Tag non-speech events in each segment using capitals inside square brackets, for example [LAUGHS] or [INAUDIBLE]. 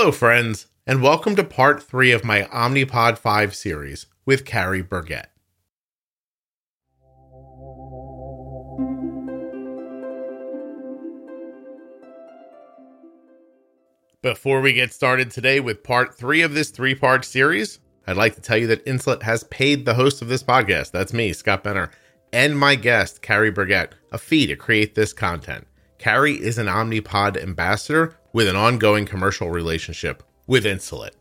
Hello, friends, and welcome to part three of my Omnipod 5 series with Carrie Burgett. Before we get started today with part three of this three part series, I'd like to tell you that Insulet has paid the host of this podcast, that's me, Scott Benner, and my guest, Carrie Burgett, a fee to create this content. Carrie is an Omnipod ambassador with an ongoing commercial relationship with Insulet.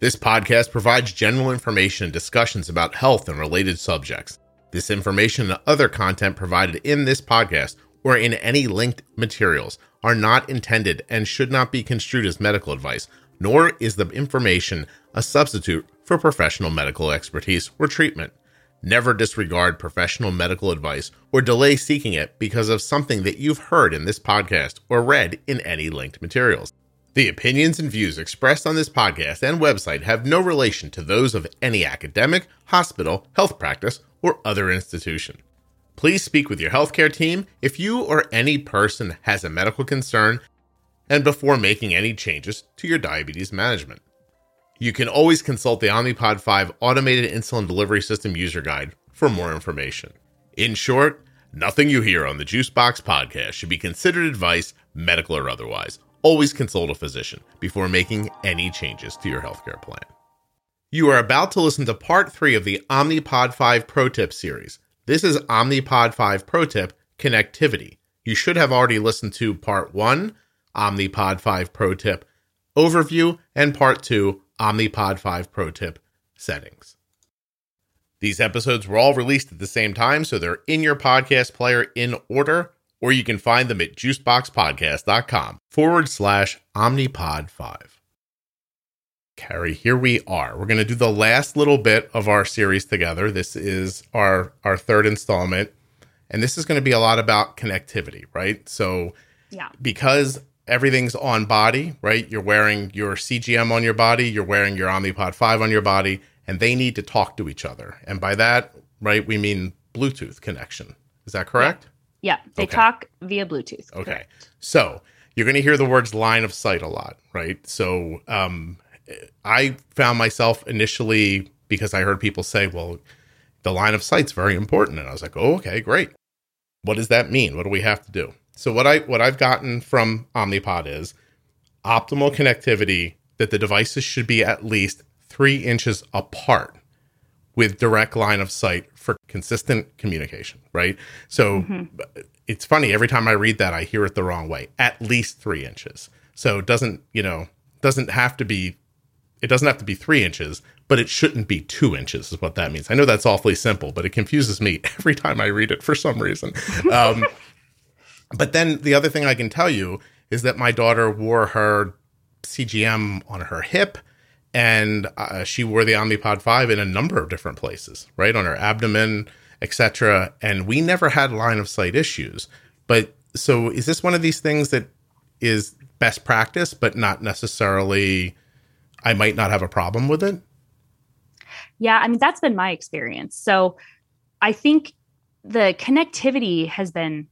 This podcast provides general information and discussions about health and related subjects. This information and other content provided in this podcast or in any linked materials are not intended and should not be construed as medical advice, nor is the information a substitute for professional medical expertise or treatment. Never disregard professional medical advice or delay seeking it because of something that you've heard in this podcast or read in any linked materials. The opinions and views expressed on this podcast and website have no relation to those of any academic, hospital, health practice, or other institution. Please speak with your healthcare team if you or any person has a medical concern and before making any changes to your diabetes management. You can always consult the Omnipod 5 Automated Insulin Delivery System User Guide for more information. In short, nothing you hear on the Juicebox podcast should be considered advice, medical or otherwise. Always consult a physician before making any changes to your healthcare plan. You are about to listen to part three of the Omnipod 5 Pro Tip series. This is Omnipod 5 Pro Tip Connectivity. You should have already listened to part one, Omnipod 5 Pro Tip Overview, and part two, Omnipod 5 Pro Tip Settings. These episodes were all released at the same time, so they're in your podcast player in order, or you can find them at juiceboxpodcast.com forward slash Omnipod 5. Carrie, here we are. We're going to do the last little bit of our series together. This is our our third installment, and this is going to be a lot about connectivity, right? So, Yeah. because everything's on body, right? You're wearing your CGM on your body, you're wearing your Omnipod 5 on your body, and they need to talk to each other. And by that, right, we mean Bluetooth connection. Is that correct? Yeah. They Okay. talk via Bluetooth. Okay. correct. So you're going to hear the words line of sight a lot, right? So um, I found myself initially because I heard people say, well, the line of sight's very important. And I was like, oh, okay, great. What does that mean? What do we have to do? So what I what I've gotten from Omnipod is optimal connectivity that the devices should be at least three inches apart with direct line of sight for consistent communication, right? So it's funny every time I read that I hear it the wrong way. At least three inches. So it doesn't you know doesn't have to be it doesn't have to be three inches, but it shouldn't be two inches is what that means. I know that's awfully simple, but it confuses me [LAUGHS] every time I read it for some reason. Um, [LAUGHS] but then the other thing I can tell you is that my daughter wore her CGM on her hip and uh, she wore the Omnipod 5 in a number of different places, right? On her abdomen, etc. And we never had line of sight issues. But so is this one of these things that is best practice, but not necessarily, I might not have a problem with it? Yeah. I mean, that's been my experience. So I think the connectivity has been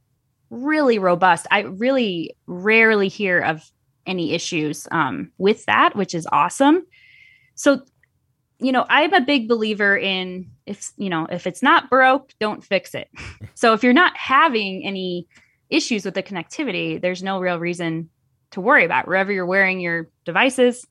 really robust. I really rarely hear of any issues um, with that, which is awesome. So, you know, I'm a big believer in if, you know, if it's not broke, don't fix it. [LAUGHS] so if you're not having any issues with the connectivity, there's no real reason to worry about. Wherever you're wearing your devices,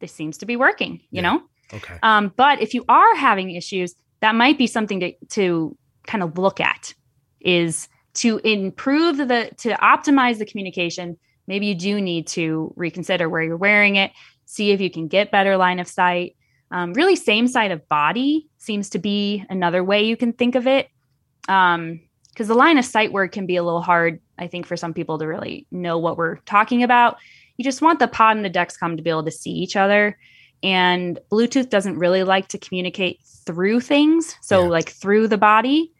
this seems to be working, you Yeah. know? Okay. Um, but if you are having issues, that might be something to, to kind of look at is to improve the to optimize the communication. Maybe you do need to reconsider where you're wearing it, see if you can get better line of sight. Um, really, same side of body seems to be another way you can think of it. Um, because the line of sight word can be a little hard, I think, for some people to really know what we're talking about. You just want the pod and the Dexcom to be able to see each other and bluetooth doesn't really like to communicate through things so Yeah. like through the body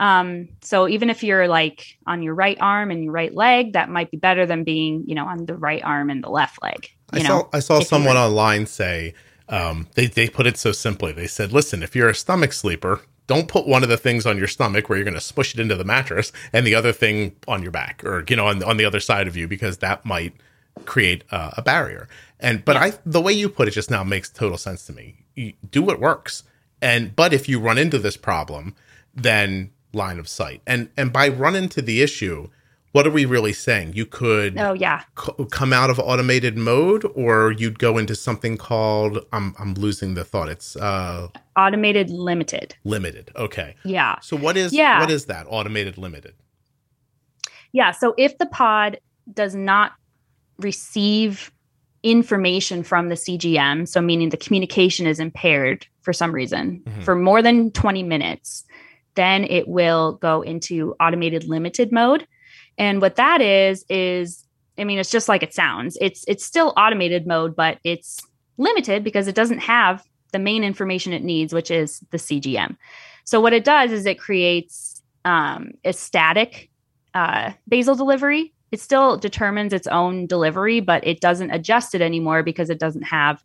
um so even if you're like on your right arm and your right leg that might be better than being you know on the right arm and the left leg I you saw know I saw someone online say um, they they put it so simply. They said, "Listen, if you're a stomach sleeper, don't put one of the things on your stomach where you're going to smush it into the mattress, and the other thing on your back, or you know, on on the other side of you, because that might create uh, a barrier." And but I the way you put it just now makes total sense to me. You do what works. And but if you run into this problem, then line of sight. And and by run into the issue, what are we really saying? You could oh yeah c- come out of automated mode, or you'd go into something called I'm I'm losing the thought. It's uh automated limited. Limited. Okay. Yeah. So what is yeah. what is that automated limited? Yeah. So if the pod does not receive information from the CGM, so meaning the communication is impaired for some reason mm-hmm. for more than 20 minutes, then it will go into automated limited mode. And what that is is I mean it's just like it sounds. It's it's still automated mode but it's limited because it doesn't have the main information it needs which is the CGM. So what it does is it creates um, a static uh, basal delivery. It still determines its own delivery, but it doesn't adjust it anymore because it doesn't have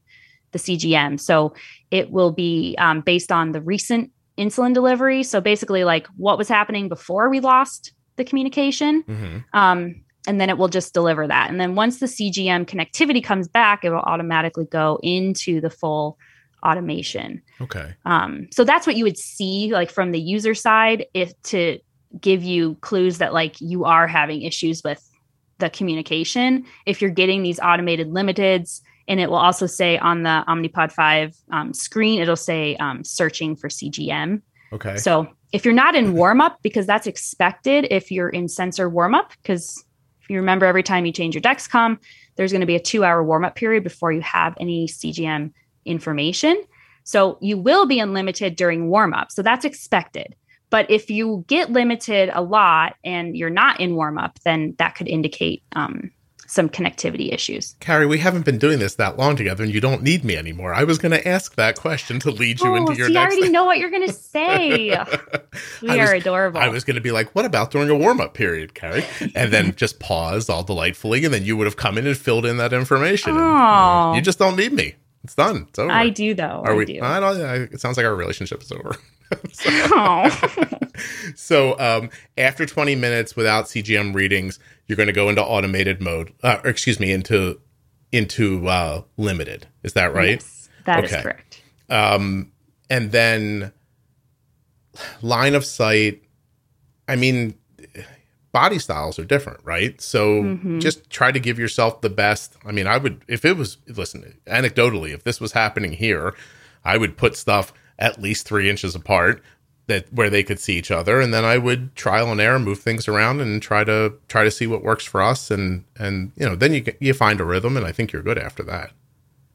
the CGM. So it will be um, based on the recent insulin delivery. So basically, like what was happening before we lost the communication. Mm-hmm. Um, and then it will just deliver that. And then once the CGM connectivity comes back, it will automatically go into the full automation. Okay. Um, so that's what you would see like from the user side if to give you clues that like you are having issues with the communication. If you're getting these automated limiteds, and it will also say on the Omnipod 5 um, screen, it'll say um, searching for CGM. Okay. So if you're not in warm up, because that's expected if you're in sensor warm up, because if you remember, every time you change your Dexcom, there's going to be a two hour warm up period before you have any CGM information. So you will be unlimited during warm up. So that's expected. But if you get limited a lot and you're not in warm up, then that could indicate um, some connectivity issues. Carrie, we haven't been doing this that long together, and you don't need me anymore. I was going to ask that question to lead you oh, into your see, next. I already thing. know what you're going [LAUGHS] to say. we I are was, adorable. I was going to be like, "What about during a warm up period, Carrie?" And then just pause all delightfully, and then you would have come in and filled in that information. Oh, and, you, you just don't need me. It's done. It's over. I do though. Are I we? do. I don't. I, it sounds like our relationship is over. [LAUGHS] so, oh. [LAUGHS] so um, after 20 minutes without CGM readings, you're going to go into automated mode. Uh, or excuse me, into into uh, limited. Is that right? Yes, that okay. is correct. Um, and then line of sight. I mean, body styles are different, right? So mm-hmm. just try to give yourself the best. I mean, I would if it was listen anecdotally, if this was happening here, I would put stuff at least three inches apart that where they could see each other. And then i would trial and error move things around and try to try to see what works for us. And and you know then you you find a rhythm and i think you're good after that.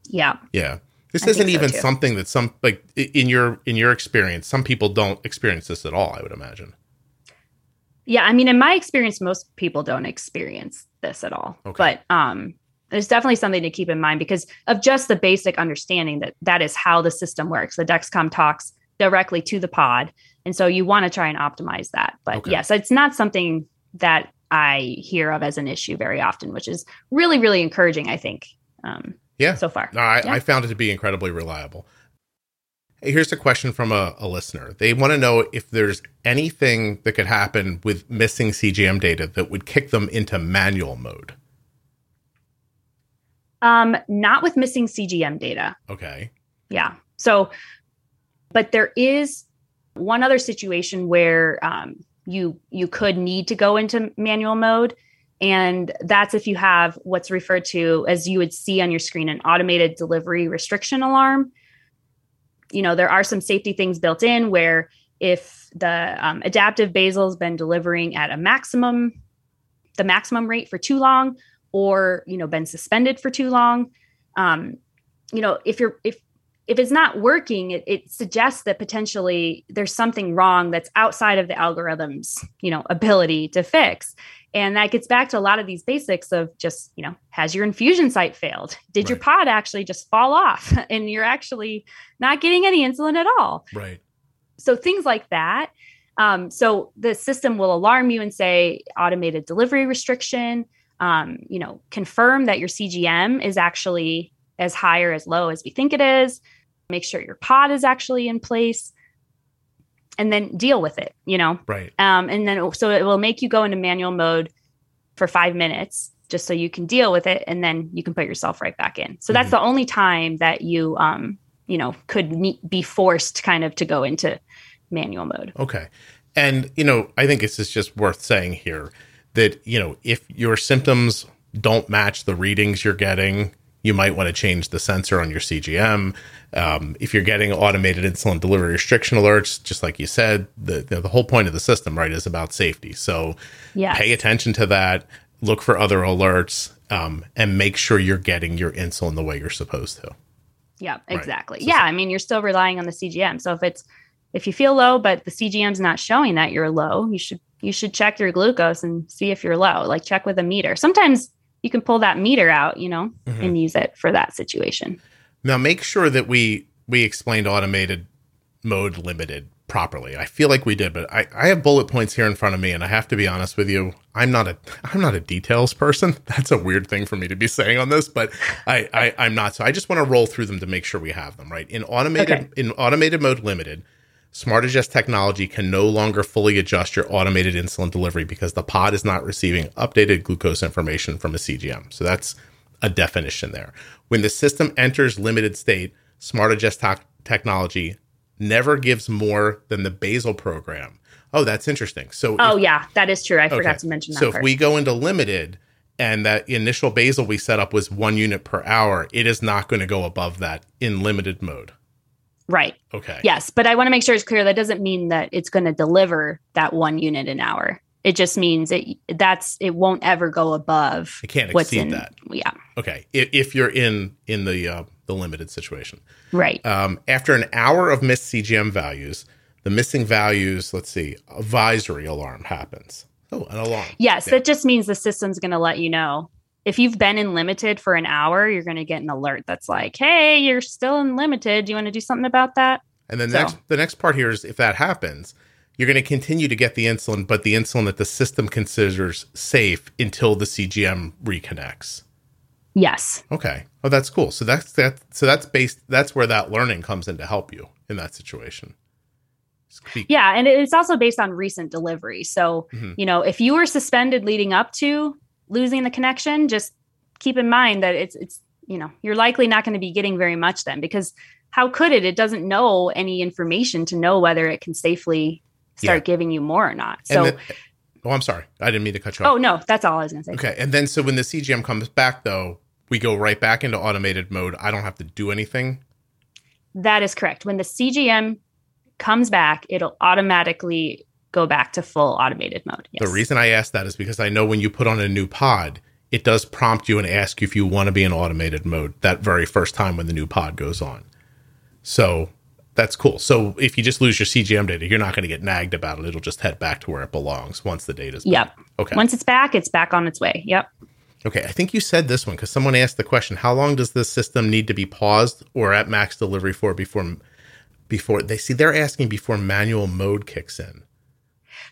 Yeah. Yeah. This I isn't even so something that some like in your in your experience some people don't experience this at all i would imagine yeah i mean in my experience most people don't experience this at all okay. but um there's definitely something to keep in mind because of just the basic understanding that that is how the system works the dexcom talks directly to the pod. And so you want to try and optimize that. But okay. yes, it's not something that I hear of as an issue very often, which is really, really encouraging, I think. Um, yeah. So far. No, I, yeah. I found it to be incredibly reliable. Here's a question from a, a listener. They want to know if there's anything that could happen with missing CGM data that would kick them into manual mode. Um, not with missing CGM data. Okay. Yeah. So but there is one other situation where um, you you could need to go into manual mode, and that's if you have what's referred to as you would see on your screen an automated delivery restriction alarm. You know there are some safety things built in where if the um, adaptive basal has been delivering at a maximum the maximum rate for too long or you know been suspended for too long um, you know if you're if if it's not working, it, it, suggests that potentially there's something wrong that's outside of the algorithm's, you know, ability to fix. And that gets back to a lot of these basics of just, you know, has your infusion site failed? Did right. your pod actually just fall off [LAUGHS] and you're actually not getting any insulin at all? Right. So things like that. Um, so the system will alarm you and say automated delivery restriction. Um, you know, confirm that your CGM is actually as high or as low as we think it is, make sure your pod is actually in place and then deal with it, you know? Right. Um, and then so it will make you go into manual mode for five minutes just so you can deal with it and then you can put yourself right back in. So that's Mm-hmm. the only time that you um you know could ne- be forced kind of to go into manual mode. Okay. And, you know, I think this is just worth saying here that, you know, if your symptoms don't match the readings you're getting, you might want to change the sensor on your CGM. Um, if you're getting automated insulin delivery restriction alerts, just like you said, the, the, the whole point of the system, right, is about safety. So Yes. pay attention to that, look for other alerts, um, and make sure you're getting your insulin the way you're supposed to. Yeah, Right. exactly. So- yeah, I mean, you're still relying on the CGM. So if it's if you feel low, but the CGM's not showing that you're low, you should you should check your glucose and see if you're low. Like check with a meter. Sometimes you can pull that meter out, you know, Mhm. and use it for that situation. Now make sure that we we explained automated mode limited properly. I feel like we did, but I, I have bullet points here in front of me, and I have to be honest with you. I'm not a I'm not a details person. [LAUGHS] That's a weird thing for me to be saying on this, but I, I I'm not. So I just want to roll through them to make sure we have them right. In automated Okay. in automated mode limited, Smart Adjust technology can no longer fully adjust your automated insulin delivery because the pod is not receiving updated glucose information from a CGM. So that's a definition there. When the system enters limited state, Smart Adjust technology never gives more than the basal program. Oh, that's interesting. So Oh if- yeah, that is true. I okay. forgot to mention that So part. if we go into limited and that initial basal we set up was one unit per hour, it is not going to go above that in limited mode. Right. Okay. Yes, but I want to make sure it's clear that doesn't mean that it's going to deliver that 1 unit an hour. It just means it that's it won't ever go above It can't what's exceed in that. Yeah. Okay. If, if you're in in the uh, the limited situation. Right. Um, after an hour of missed CGM values, the missing values, let's see, advisory alarm happens. Oh, an alarm. Yes, Yeah. that just means the system's going to let you know. If you've been in limited for an hour, you're going to get an alert that's like, "Hey, you're still in limited. Do you want to do something about that?" And then the So- next the next part here is if that happens, you're going to continue to get the insulin, but the insulin that the system considers safe until the CGM reconnects. Yes. Okay. Oh, that's cool. So that's that. So that's based. That's where that learning comes in to help you in that situation. Speak- Yeah, and it's also based on recent delivery. So, Mhm. you know, if you were suspended leading up to losing the connection, just keep in mind that it's it's you know, you're likely not going to be getting very much then because how could it? It doesn't know any information to know whether it can safely start Yeah. giving you more or not. So, then- oh, I'm sorry. I didn't mean to cut you off. oh no, that's all I was going to say. Okay. And then so when the CGM comes back, though, we go right back into automated mode. I don't have to do anything. That is correct. When the CGM comes back, it'll automatically go back to full automated mode. Yes. The reason I ask that is because I know when you put on a new pod, it does prompt you and ask you if you want to be in automated mode that very first time when the new pod goes on. So that's cool. So if you just lose your CGM data, you're not going to get nagged about it. It'll just head back to where it belongs once the data's Yep. back. Okay. Once it's back, it's back on its way. Yep. Okay. I think you said this one because someone asked the question: How long does this system need to be paused or at max delivery for before before they see? They're asking before manual mode kicks in.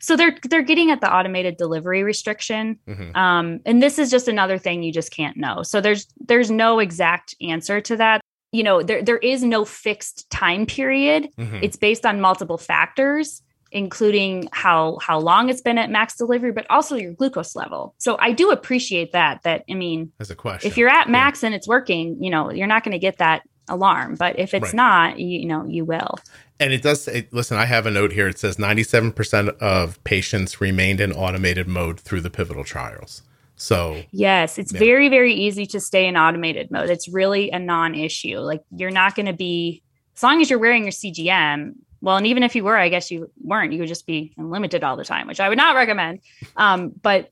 So they're they're getting at the automated delivery restriction. Mhm. Um, and this is just another thing you just can't know. So there's there's no exact answer to that. You know, there there is no fixed time period. Mhm. It's based on multiple factors, including how how long it's been at max delivery, but also your glucose level. So I do appreciate that. That I mean, As a question, if you're at max and it's working, you know, you're not going to get that alarm. But if it's Right. not, you, you know, you will. And it does say, listen, I have a note here. It says 97% of patients remained in automated mode through the pivotal trials. So, Yes, it's Yeah. very, very easy to stay in automated mode. It's really a non issue. Like you're not going to be, as long as you're wearing your CGM. Well, and even if you were, I guess you weren't, you would just be limited all the time, which I would not recommend. Um, but,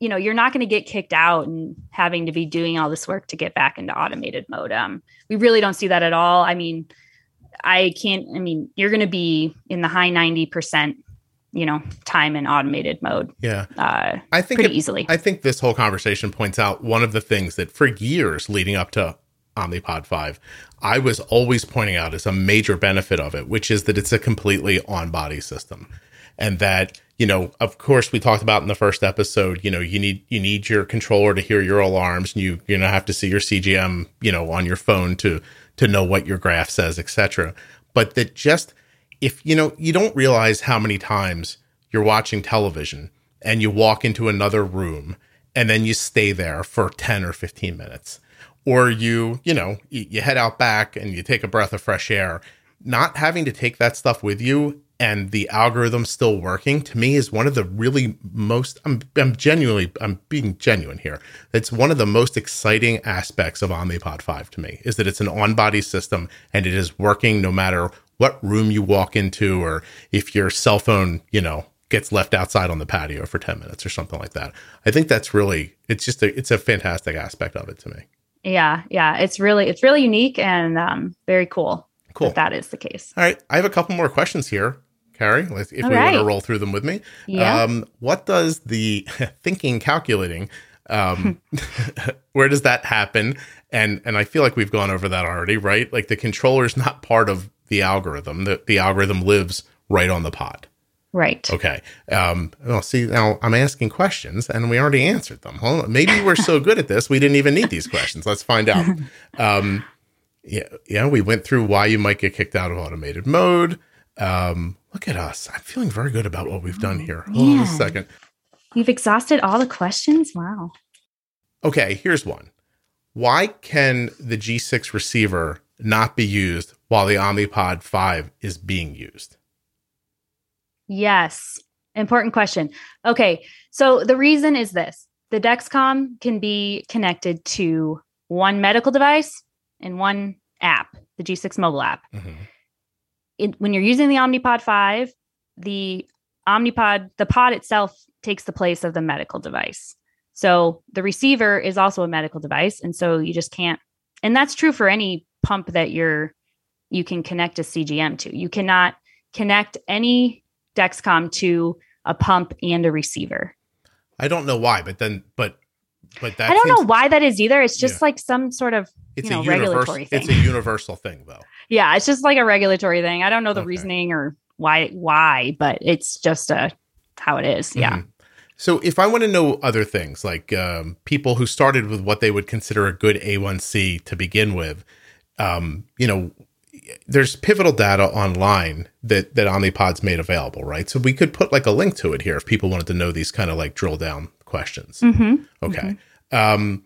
you know, you're not going to get kicked out and having to be doing all this work to get back into automated mode. Um, we really don't see that at all. I mean, I can't, I mean, you're going to be in the high 90%, you know, time in automated mode yeah, uh, I think pretty it- easily. I think this whole conversation points out one of the things that for years leading up to Omnipod 5, I was always pointing out as a major benefit of it, which is that it's a completely on body system. And that, you know, of course we talked about in the first episode, you know, you need you need your controller to hear your alarms and you you know have to see your CGM, you know, on your phone to to know what your graph says, etc. But that just if you know, you don't realize how many times you're watching television and you walk into another room and then you stay there for 10 or 15 minutes. Or you, you know, you head out back and you take a breath of fresh air. Not having to take that stuff with you and the algorithm still working to me is one of the really most I'm, I'm genuinely i'm being genuine here it's one of the most exciting aspects of omnipod 5 to me is that it's an on-body system and it is working no matter what room you walk into or if your cell phone you know gets left outside on the patio for 10 minutes or something like that i think that's really it's just a it's a fantastic aspect of it to me yeah yeah it's really it's really unique and um, very cool Cool. That, that is the case. All right. I have a couple more questions here. Carrie, if All we right. want to roll through them with me. Yeah. Um, what does the [LAUGHS] thinking, calculating, um, [LAUGHS] where does that happen? And and I feel like we've gone over that already, right? Like the controller is not part of the algorithm. The the algorithm lives right on the pod. Right. Okay. Um, well, see, now I'm asking questions and we already answered them. Well, maybe we're so good at this, we didn't even need these questions. Let's find out. [LAUGHS] Um, yeah, yeah, we went through why you might get kicked out of automated mode. Um, look at us. I'm feeling very good about what we've done here. Hold on a second. You've exhausted all the questions? Wow. Okay, here's one. Why can the G6 receiver not be used while the Omnipod 5 is being used? Yes. Important question. Okay, so the reason is this the Dexcom can be connected to one medical device and one app, the G6 mobile app. Mm-hmm it, when you're using the Omnipod 5, the Omnipod, the pod itself takes the place of the medical device. So the receiver is also a medical device. And so you just can't, and that's true for any pump that you're, you can connect a CGM to. You cannot connect any Dexcom to a pump and a receiver. I don't know why, but then, but but that I don't seems, know why that is either. It's just yeah. like some sort of it's you know, a regulatory thing. It's a universal thing, though. Yeah, it's just like a regulatory thing. I don't know the okay. reasoning or why why, but it's just a how it is. Mm-hmm. Yeah. So if I want to know other things, like um, people who started with what they would consider a good A1C to begin with, um, you know, there's pivotal data online that that Omnipod's made available, right? So we could put like a link to it here if people wanted to know these kind of like drill down questions. Mm-hmm. Okay. Mm-hmm. Um,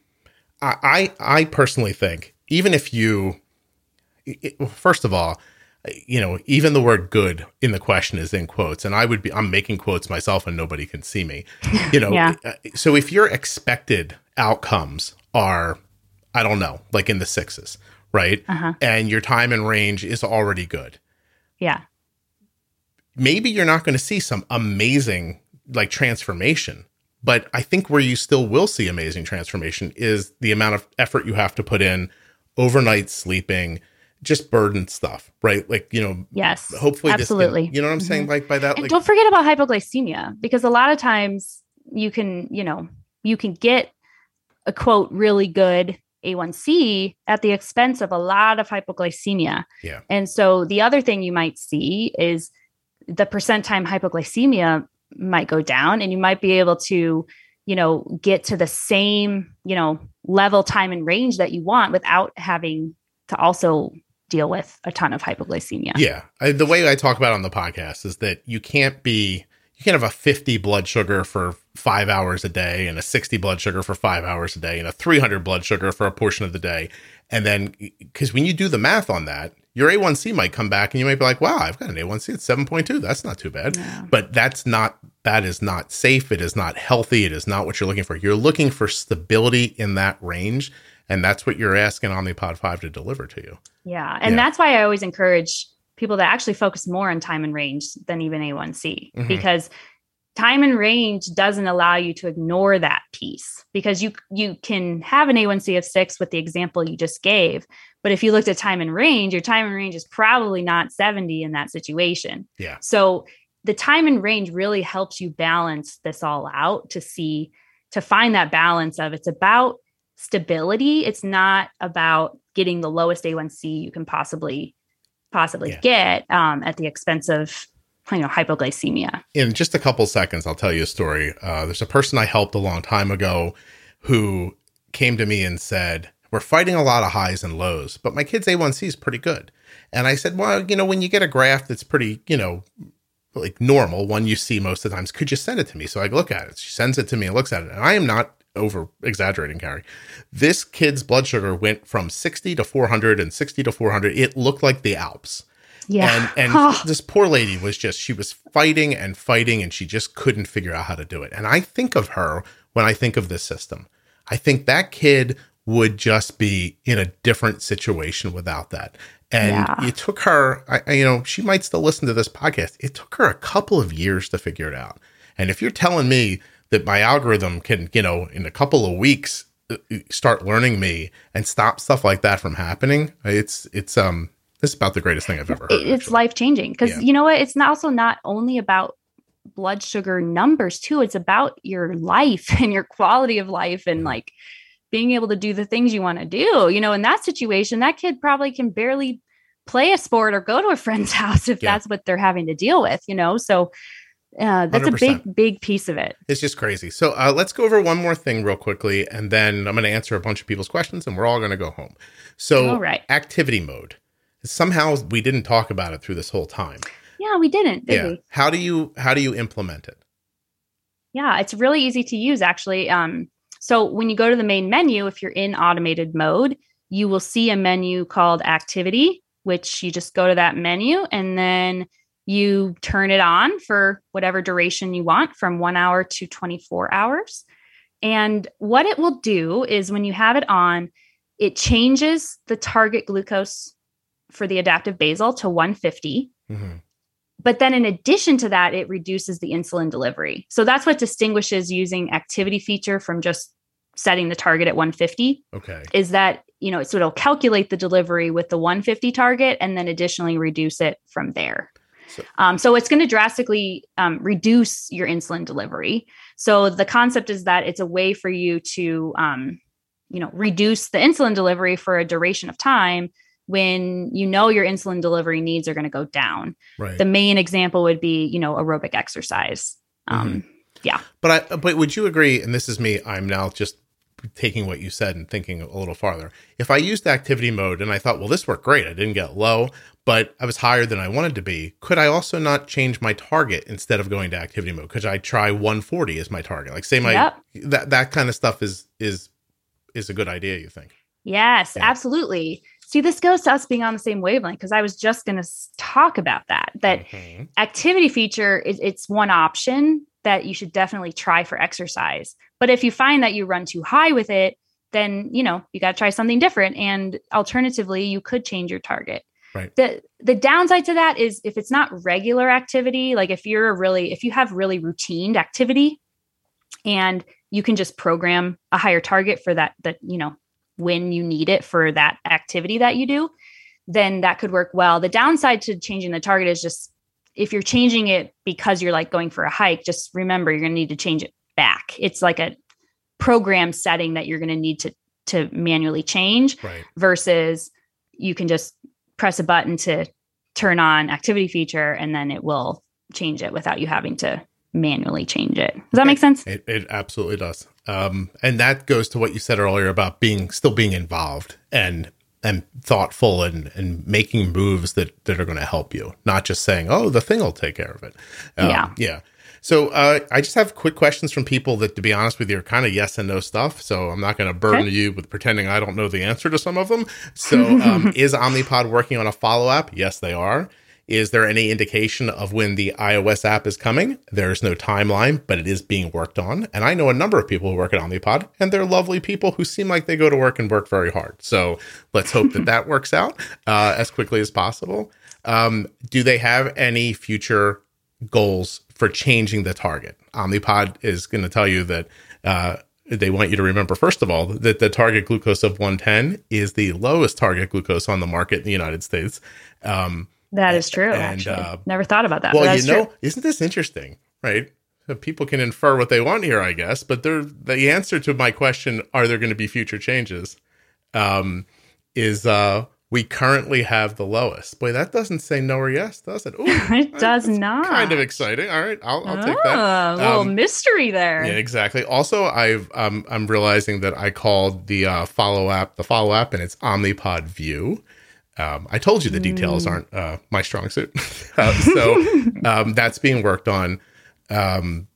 I I personally think even if you, it, first of all, you know, even the word good in the question is in quotes, and I would be, I'm making quotes myself and nobody can see me, you know. [LAUGHS] yeah. Uh, so if your expected outcomes are, I don't know, like in the sixes, right? Uh-huh. And your time and range is already good. Yeah. Maybe you're not going to see some amazing like transformation but I think where you still will see amazing transformation is the amount of effort you have to put in, overnight sleeping, just burden stuff, right? Like, you know, yes, hopefully, absolutely. Can, you know what I'm mm-hmm. saying? Like by that, and like, don't forget about hypoglycemia because a lot of times you can, you know, you can get a quote really good A1C at the expense of a lot of hypoglycemia. Yeah. And so the other thing you might see is the percent time hypoglycemia might go down and you might be able to you know get to the same you know level time and range that you want without having to also deal with a ton of hypoglycemia yeah I, the way i talk about on the podcast is that you can't be you can't have a 50 blood sugar for five hours a day and a 60 blood sugar for five hours a day and a 300 blood sugar for a portion of the day and then because when you do the math on that your A1C might come back and you might be like, wow, I've got an A1C at 7.2. That's not too bad. Yeah. But that's not, that is not safe. It is not healthy. It is not what you're looking for. You're looking for stability in that range. And that's what you're asking Omnipod 5 to deliver to you. Yeah. And yeah. that's why I always encourage people to actually focus more on time and range than even A1C mm-hmm. because time and range doesn't allow you to ignore that piece because you you can have an A1C of 6 with the example you just gave but if you looked at time and range your time and range is probably not 70 in that situation yeah so the time and range really helps you balance this all out to see to find that balance of it's about stability. It's not about getting the lowest A1C you can possibly possibly yeah. get um, at the expense of you know hypoglycemia. In just a couple seconds i'll tell you a story. Uh, there's a person i helped a long time ago who came to me and said we're fighting a lot of highs and lows but my kid's a1c is pretty good. And i said well you know when you get a graph that's pretty you know like normal one you see most of the times could you send it to me so i look at it? She sends it to me and looks at it and i am not over exaggerating, Carrie. This kid's blood sugar went from 60 to 400 and 60 to 400. It looked like the Alps. Yeah. And and [LAUGHS] oh. this poor lady was just she was fighting and fighting and she just couldn't figure out how to do it. And I think of her when I think of this system. I think that kid would just be in a different situation without that. And Yeah. it took her, I, I- you know, she might still listen to this podcast. It took her a couple of years to figure it out. And if you're telling me that my algorithm can, you know, in a couple of weeks uh, start learning me and stop stuff like that from happening, it's it's um it's about the greatest thing I've ever heard. It's life changing because Yeah. you know what it's not also not only about blood sugar numbers too it's about your life [LAUGHS] and your quality of life and like being able to do the things you want to do you know in that situation that kid probably can barely play a sport or go to a friend's [LAUGHS] house if Yeah. that's what they're having to deal with you know so uh, that's a 100%. big big piece of it It's just crazy. So uh, let's go over one more thing real quickly, and then I'm going to answer a bunch of people's questions, and we're all going to go home. So, All right. activity mode. Somehow we didn't talk about it through this whole time. yeah we didn't did yeah. we How do you how do you implement it? Yeah, it's really easy to use actually. Um, so when you go to the main menu, if you're in automated mode, you will see a menu called activity, which you just go to that menu and then you turn it on for whatever duration you want from one hour to 24 hours. And what it will do is when you have it on, it changes the target glucose for the adaptive basal to 150 Mhm. but then in addition to that it reduces the insulin delivery so that's what distinguishes using activity feature from just setting the target at 150 Okay. is that you know so it'll calculate the delivery with the 150 target and then additionally reduce it from there So- um, so it's going to drastically um, reduce your insulin delivery so the concept is that it's a way for you to um, you know reduce the insulin delivery for a duration of time when you know your insulin delivery needs are going to go down Right. the main example would be you know aerobic exercise um yeah. But I but would you agree? And this is me. I'm now just taking what you said and thinking a little farther. If I used activity mode and I thought, well, this worked great. I didn't get low, but I was higher than I wanted to be. Could I also not change my target instead of going to activity mode? Could I try 140 as my target? Like say my Yep. that that kind of stuff is is is a good idea. You think? yes Yeah. absolutely see this goes to us being on the same wavelength because i was just going to talk about that that Mhm. activity feature is it's one option that you should definitely try for exercise but if you find that you run too high with it then you know you got to try something different. And alternatively you could change your target. Right. the the downside to that is if it's not regular activity like if you're a really if you have really routined activity and you can just program a higher target for that that you know when you need it for that activity that you do then that could work well. The downside to changing the target is just if you're changing it because you're like going for a hike just remember you're going to need to change it back it's like a program setting that you're going to need to to manually change Right. versus you can just press a button to turn on activity feature and then it will change it without you having to manually change it. Does that make sense? It, it absolutely does. Um, and that goes to what you said earlier about being still being involved and and thoughtful and and making moves that that are going to help you, not just saying, "Oh, the thing will take care of it." Um, Yeah. yeah. So uh, I just have quick questions from people that, to be honest with you, are kind of yes and no stuff. So I'm not going to burden Okay. you with pretending I don't know the answer to some of them. So [LAUGHS] um, is Omnipod working on a follow up? Yes, they are. Is there any indication of when the iOS app is coming? There's no timeline, but it is being worked on. And I know a number of people who work at Omnipod, and they're lovely people who seem like they go to work and work very hard. So let's hope that [LAUGHS] that works out uh, as quickly as possible. Um, do they have any future goals for changing the target? Omnipod is going to tell you that. Uh, they want you to remember, first of all, that the target glucose of 110 is the lowest target glucose on the market in the United States. Um, That is true. And, actually, uh, never thought about that. well, you know, true. isn't this interesting, right? So people can infer what they want here, I guess. But they're, the answer to my question, are there going to be future changes, um, is uh, we currently have the lowest. Boy, that doesn't say no or yes, does it? [LAUGHS] Ooh, it does not. Kind of exciting. All right, I'll, I'll take Ah, that. A little Um, mystery there. Yeah, exactly. Also, I've um, I'm realizing that I called the uh, follow app the follow app, and it's Omnipod View. Um, I told you the details aren't uh, my strong suit, [LAUGHS] uh, so [LAUGHS] um, that's being worked on. Um,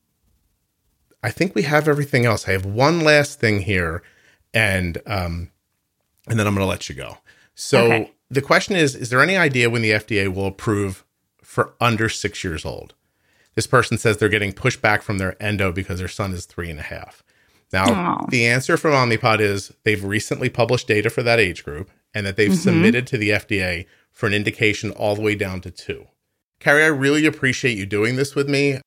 I think we have everything else. I have one last thing here, and um, and then I'm going to let you go. So Okay. the question is: Is there any idea when the FDA will approve for under six years old? This person says they're getting pushback from their endo because their son is three and a half. Now, Aw. the answer from Omnipod is they've recently published data for that age group and that they've Mhm. submitted to the FDA for an indication all the way down to two. Carrie, I really appreciate you doing this with me.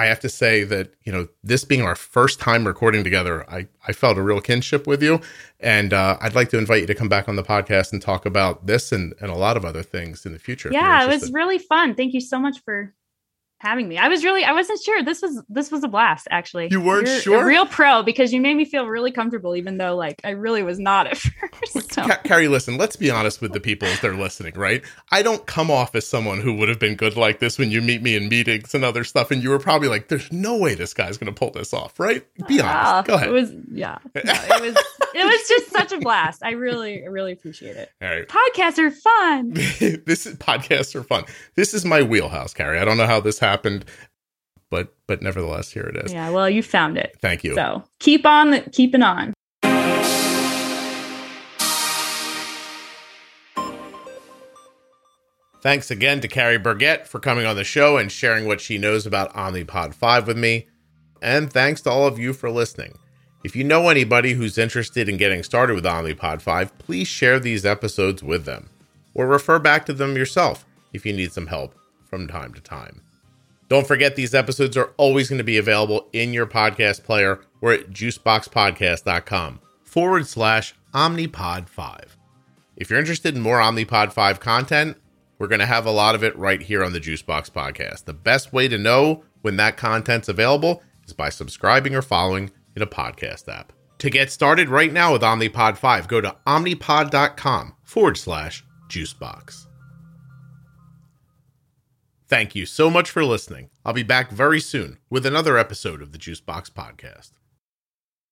I have to say that, you know, this being our first time recording together, I, I felt a real kinship with you. And uh, I'd like to invite you to come back on the podcast and talk about this and, and a lot of other things in the future. yeah, it was really fun. Thank you so much for having me. I was really I wasn't sure. This was this was a blast actually. You weren't You're sure? A real pro because you made me feel really comfortable even though like I really was not at [LAUGHS] first. So. Ca- Carrie, listen, let's be honest with the people as they're listening, right? I don't come off as someone who would have been good like this when you meet me in meetings and other stuff, and you were probably like, there's no way this guy's going to pull this off, right? Be honest. Go ahead. It was yeah. No, it was it was [LAUGHS] just such a blast. I really really appreciate it. All right. Podcasts are fun. [LAUGHS] this is podcasts are fun. This is my wheelhouse, Carrie. I don't know how this happened, but but nevertheless, here it is. Yeah, well, you found it. Thank you. So keep on keeping on. Thanks again to Carrie Burgett for coming on the show and sharing what she knows about Omnipod 5 with me. And thanks to all of you for listening. If you know anybody who's interested in getting started with Omnipod 5, please share these episodes with them or refer back to them yourself if you need some help from time to time. Don't forget these episodes are always going to be available in your podcast player or at juiceboxpodcast.com forward slash Omnipod 5. If you're interested in more Omnipod 5 content, we're going to have a lot of it right here on the Juicebox podcast. The best way to know when that content's available is by subscribing or following in a podcast app. To get started right now with Omnipod 5, go to omnipod.com forward slash juicebox. Thank you so much for listening. I'll be back very soon with another episode of the Juicebox podcast.